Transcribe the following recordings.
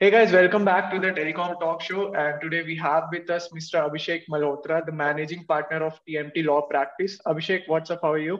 Hey guys, welcome back to the Telecom Talk Show. And today we have with us Mr. Abhishek Malhotra, the managing partner of TMT Law Practice. Abhishek, what's up? How are you?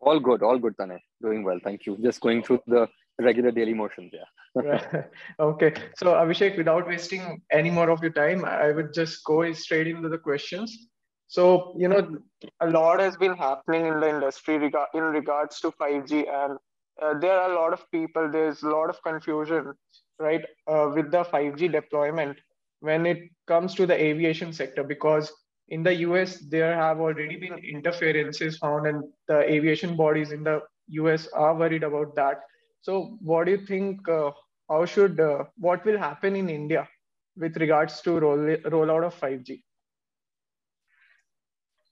All good, all good, Tanay. Doing well, thank you. Just going through the regular daily motions, yeah. okay, so Abhishek, without wasting any more of your time, I would just go straight into the questions. So, you know, a lot has been happening in the industry in regards to 5G, and uh, there are a lot of people, there's a lot of confusion right, uh, with the 5G deployment when it comes to the aviation sector, because in the US, there have already been interferences found, and the aviation bodies in the US are worried about that. So, what do you think? Uh, how should uh, what will happen in India with regards to roll rollout of 5G?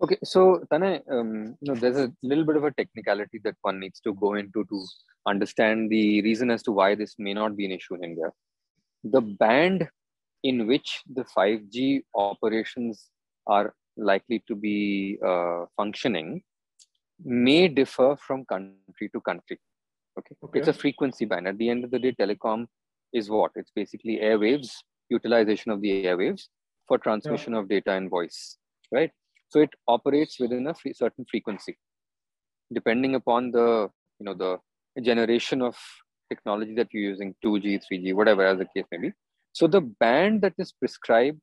Okay, so Tanay, um, you know, there's a little bit of a technicality that one needs to go into to understand the reason as to why this may not be an issue in India. The band in which the 5G operations are likely to be uh, functioning may differ from country to country. Okay? okay, it's a frequency band. At the end of the day, telecom is what? It's basically airwaves, utilization of the airwaves for transmission yeah. of data and voice, right? So it operates within a free, certain frequency, depending upon the you know the generation of technology that you're using, 2G, 3G, whatever as the case may be. So the band that is prescribed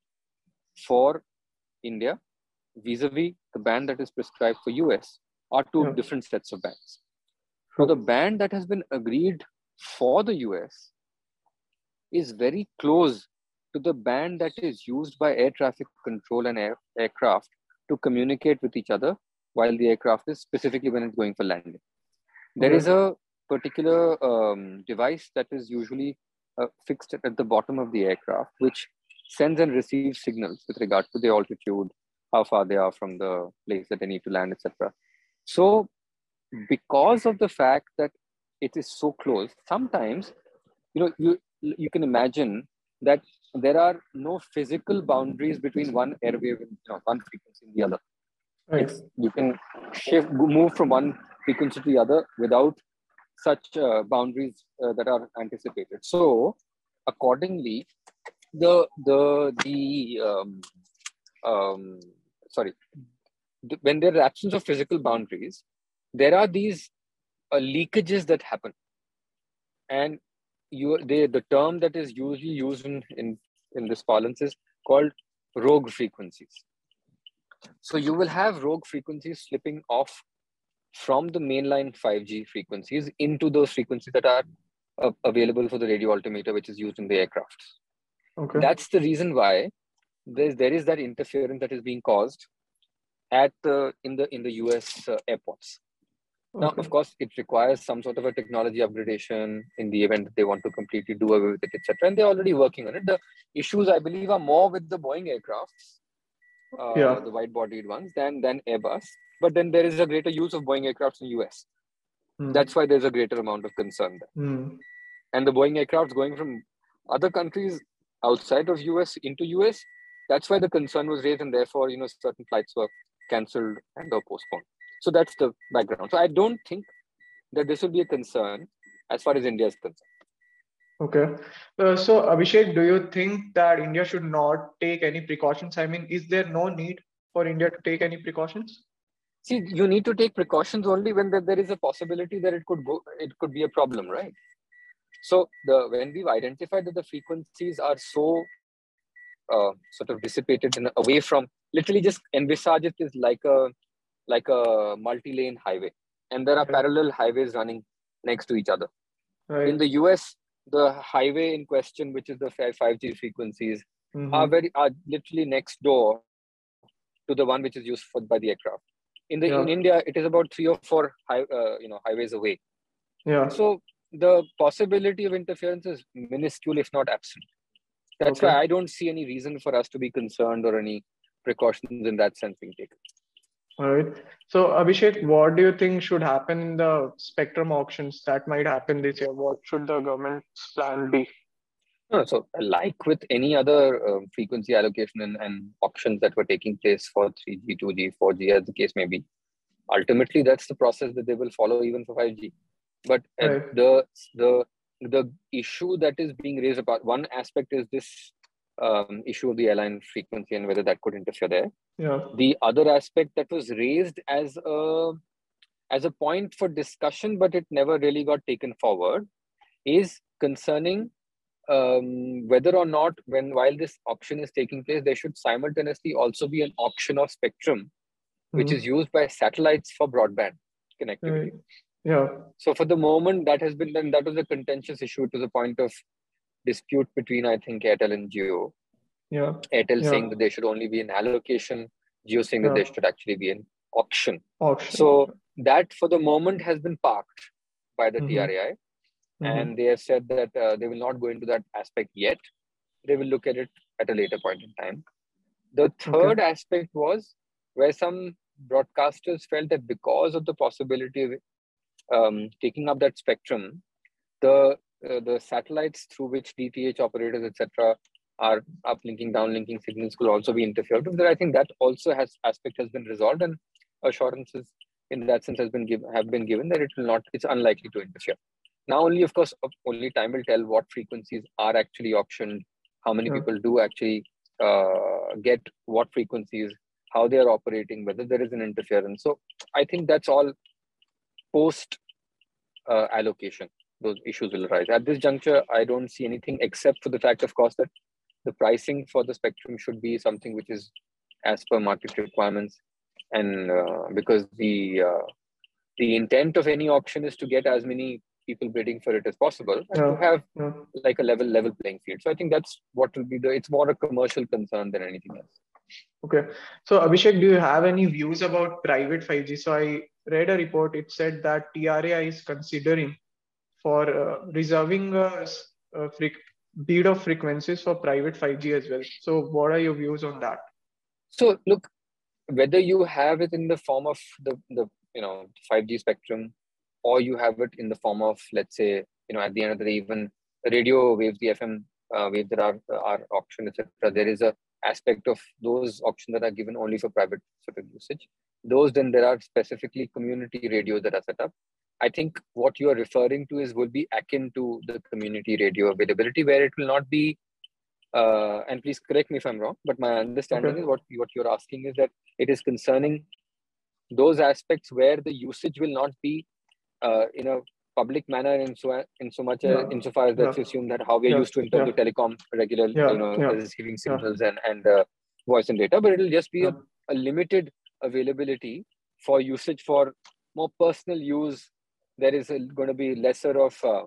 for India vis-a-vis the band that is prescribed for US are two yeah. different sets of bands. So the band that has been agreed for the US is very close to the band that is used by air traffic control and air, aircraft to communicate with each other while the aircraft is specifically when it's going for landing. There is a particular um, device that is usually uh, fixed at the bottom of the aircraft, which sends and receives signals with regard to the altitude, how far they are from the place that they need to land, etc. So, because of the fact that it is so close, sometimes you know you you can imagine that there are no physical boundaries between one airwave and you know, one frequency and the other. Right. you can shift, move from one frequency to the other without such uh, boundaries uh, that are anticipated. So, accordingly, the the the um, um, sorry, the, when there is absence of physical boundaries, there are these uh, leakages that happen, and you they the term that is usually used in, in in this parlance is called rogue frequencies. So you will have rogue frequencies slipping off from the mainline 5g frequencies into those frequencies that are uh, available for the radio altimeter which is used in the aircraft okay. That's the reason why there's there is that interference that is being caused at the in the in the us uh, airports now, of course, it requires some sort of a technology upgradation in the event that they want to completely do away with it, etc. And they're already working on it. The issues, I believe, are more with the Boeing aircrafts, uh, yeah. the wide-bodied ones, than than Airbus. But then there is a greater use of Boeing aircrafts in the US. Mm. That's why there's a greater amount of concern there. Mm. And the Boeing aircrafts going from other countries outside of US into US, that's why the concern was raised, and therefore, you know, certain flights were cancelled and or postponed. So that's the background. So I don't think that this will be a concern as far as India is concerned. Okay. Uh, so Abhishek, do you think that India should not take any precautions? I mean, is there no need for India to take any precautions? See, you need to take precautions only when there is a possibility that it could go, it could be a problem, right? So the when we've identified that the frequencies are so uh, sort of dissipated and away from, literally just envisage it as like a like a multi-lane highway and there are okay. parallel highways running next to each other right. in the us the highway in question which is the 5g frequencies mm-hmm. are very are literally next door to the one which is used for by the aircraft in the yeah. in india it is about three or four high, uh, you know highways away yeah so the possibility of interference is minuscule if not absent that's okay. why i don't see any reason for us to be concerned or any precautions in that sense being taken all right. So, Abhishek, what do you think should happen in the spectrum auctions that might happen this year? What should the government's plan be? So, like with any other uh, frequency allocation and, and auctions that were taking place for 3G, 2G, 4G, as the case may be, ultimately that's the process that they will follow even for 5G. But right. the the the issue that is being raised about one aspect is this um, issue of the airline frequency and whether that could interfere there. Yeah. The other aspect that was raised as a as a point for discussion, but it never really got taken forward, is concerning um, whether or not, when while this auction is taking place, there should simultaneously also be an auction of spectrum, mm-hmm. which is used by satellites for broadband connectivity. Right. Yeah. So for the moment, that has been done. That was a contentious issue to the point of dispute between I think Airtel and Jio. Yeah. Airtel yeah. saying that there should only be an allocation, Jio saying yeah. that there should actually be an auction. Auction. So that for the moment has been parked by the mm-hmm. TRAI. Mm-hmm. And they have said that uh, they will not go into that aspect yet. They will look at it at a later point in time. The third okay. aspect was where some broadcasters felt that because of the possibility of um, taking up that spectrum, the uh, the satellites through which DTH operators, etc., are uplinking, downlinking signals could also be interfered with. I think that also has aspect has been resolved, and assurances in that sense has been given have been given that it will not. It's unlikely to interfere. Now, only of course, only time will tell what frequencies are actually auctioned, how many yeah. people do actually uh, get what frequencies, how they are operating, whether there is an interference. So, I think that's all post uh, allocation those issues will arise. At this juncture, I don't see anything except for the fact, of course, that the pricing for the spectrum should be something which is as per market requirements, and uh, because the uh, the intent of any auction is to get as many people bidding for it as possible and to have like a level level playing field. So I think that's what will be the. It's more a commercial concern than anything else. Okay. So Abhishek, do you have any views about private 5G? So I read a report. It said that TRAI is considering for uh, reserving a, a bid of frequencies for private 5G as well. So, what are your views on that? So, look, whether you have it in the form of the, the you know 5G spectrum, or you have it in the form of let's say you know at the end of the day even radio waves, the FM uh, waves that are are auctioned, etc. There is a aspect of those auctions that are given only for private sort of usage. Those then there are specifically community radios that are set up I think what you are referring to is will be akin to the community radio availability, where it will not be. Uh, and please correct me if I'm wrong, but my understanding okay. is what what you're asking is that it is concerning those aspects where the usage will not be uh, in a public manner in so in so much uh, yeah. insofar as let's yeah. assume that how we're yeah. used to in terms of telecom regular you know receiving signals and and uh, voice and data, but it'll just be a, a limited availability for usage for more personal use there is going to be lesser of uh,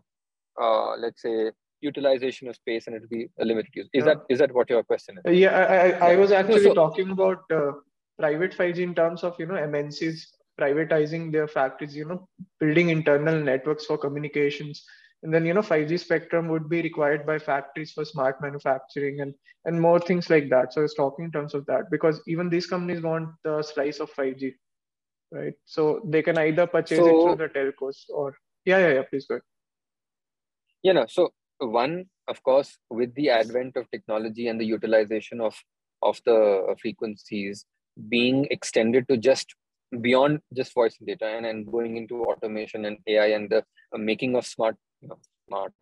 uh, let's say utilization of space and it'll be a limited use. Is yeah. that is that what your question is? yeah i i, I was actually so, talking about uh, private 5g in terms of you know mncs privatizing their factories you know building internal networks for communications. And then you know 5g spectrum would be required by factories for smart manufacturing and and more things like that. So i was talking in terms of that because even these companies want the slice of 5g right? So they can either purchase so, it through the telcos or yeah, yeah, yeah. Please go ahead. You know, so one, of course, with the advent of technology and the utilization of of the frequencies being extended to just beyond just voice and data and, and going into automation and AI and the uh, making of smart, you know, smart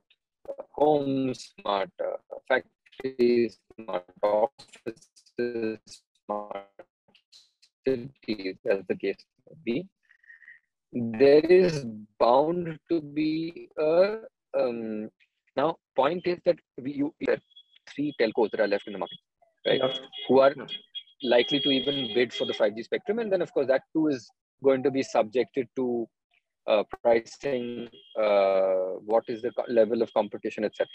homes, smart uh, factories, smart offices, cities, as the case be, there is bound to be a um, now point is that we you there three telcos that are left in the market, right? Yeah. Who are yeah. likely to even bid for the 5G spectrum, and then of course that too is going to be subjected to uh, pricing, uh, what is the level of competition, etc.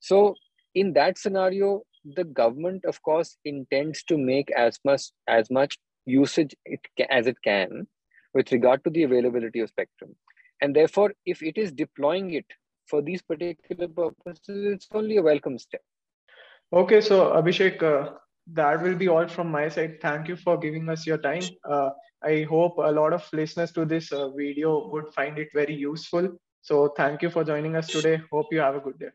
So in that scenario, the government of course intends to make as much as much usage it as it can with regard to the availability of spectrum. And therefore, if it is deploying it for these particular purposes, it's only a welcome step. Okay, so Abhishek, uh, that will be all from my side. Thank you for giving us your time. Uh, I hope a lot of listeners to this uh, video would find it very useful. So thank you for joining us today. Hope you have a good day.